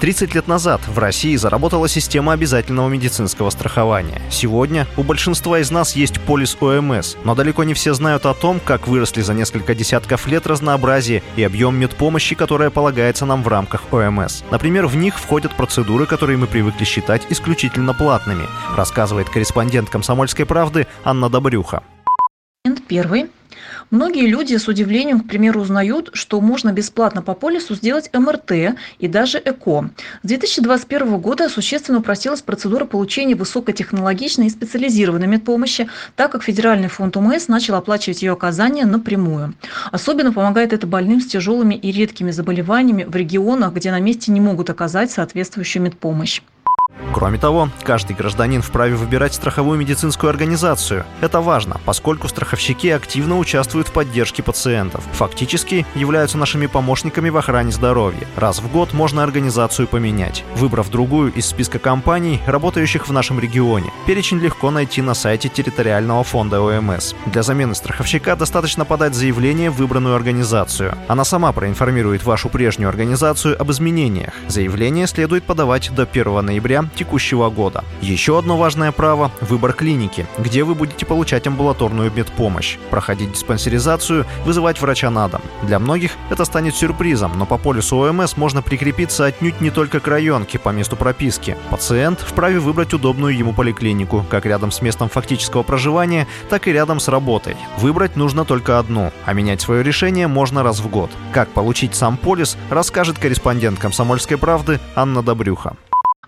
30 лет назад в России заработала система обязательного медицинского страхования. Сегодня у большинства из нас есть полис ОМС, но далеко не все знают о том, как выросли за несколько десятков лет разнообразие и объем медпомощи, которая полагается нам в рамках ОМС. Например, в них входят процедуры, которые мы привыкли считать исключительно платными, рассказывает корреспондент «Комсомольской правды» Анна Добрюха. Первый Многие люди с удивлением, к примеру, узнают, что можно бесплатно по полису сделать МРТ и даже ЭКО. С 2021 года существенно упростилась процедура получения высокотехнологичной и специализированной медпомощи, так как Федеральный фонд УМС начал оплачивать ее оказание напрямую. Особенно помогает это больным с тяжелыми и редкими заболеваниями в регионах, где на месте не могут оказать соответствующую медпомощь. Кроме того, каждый гражданин вправе выбирать страховую медицинскую организацию. Это важно, поскольку страховщики активно участвуют в поддержке пациентов. Фактически являются нашими помощниками в охране здоровья. Раз в год можно организацию поменять, выбрав другую из списка компаний, работающих в нашем регионе. Перечень легко найти на сайте территориального фонда ОМС. Для замены страховщика достаточно подать заявление в выбранную организацию. Она сама проинформирует вашу прежнюю организацию об изменениях. Заявление следует подавать до 1 ноября текущего года. Еще одно важное право – выбор клиники, где вы будете получать амбулаторную медпомощь, проходить диспансеризацию, вызывать врача на дом. Для многих это станет сюрпризом, но по полису ОМС можно прикрепиться отнюдь не только к районке по месту прописки. Пациент вправе выбрать удобную ему поликлинику, как рядом с местом фактического проживания, так и рядом с работой. Выбрать нужно только одну, а менять свое решение можно раз в год. Как получить сам полис, расскажет корреспондент «Комсомольской правды» Анна Добрюха.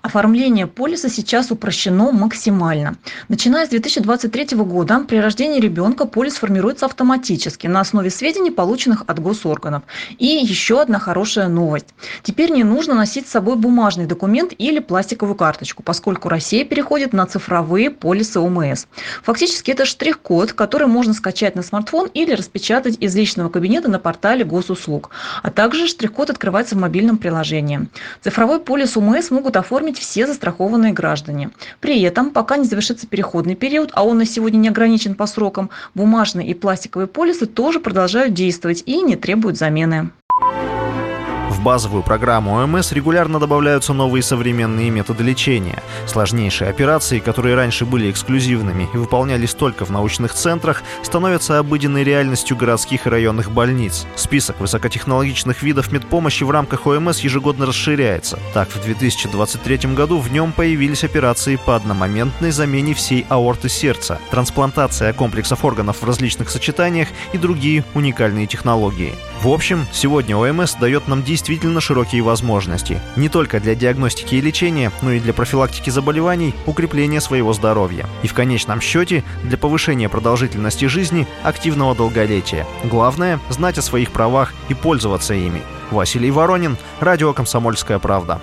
Оформление полиса сейчас упрощено максимально. Начиная с 2023 года при рождении ребенка полис формируется автоматически на основе сведений, полученных от госорганов. И еще одна хорошая новость. Теперь не нужно носить с собой бумажный документ или пластиковую карточку, поскольку Россия переходит на цифровые полисы ОМС. Фактически это штрих-код, который можно скачать на смартфон или распечатать из личного кабинета на портале госуслуг. А также штрих-код открывается в мобильном приложении. Цифровой полис ОМС могут оформить иметь все застрахованные граждане. При этом, пока не завершится переходный период, а он на сегодня не ограничен по срокам, бумажные и пластиковые полисы тоже продолжают действовать и не требуют замены. В базовую программу ОМС регулярно добавляются новые современные методы лечения. Сложнейшие операции, которые раньше были эксклюзивными и выполнялись только в научных центрах, становятся обыденной реальностью городских и районных больниц. Список высокотехнологичных видов медпомощи в рамках ОМС ежегодно расширяется. Так, в 2023 году в нем появились операции по одномоментной замене всей аорты сердца, трансплантация комплексов органов в различных сочетаниях и другие уникальные технологии. В общем, сегодня ОМС дает нам действительно широкие возможности. Не только для диагностики и лечения, но и для профилактики заболеваний, укрепления своего здоровья. И в конечном счете для повышения продолжительности жизни, активного долголетия. Главное – знать о своих правах и пользоваться ими. Василий Воронин, Радио «Комсомольская правда».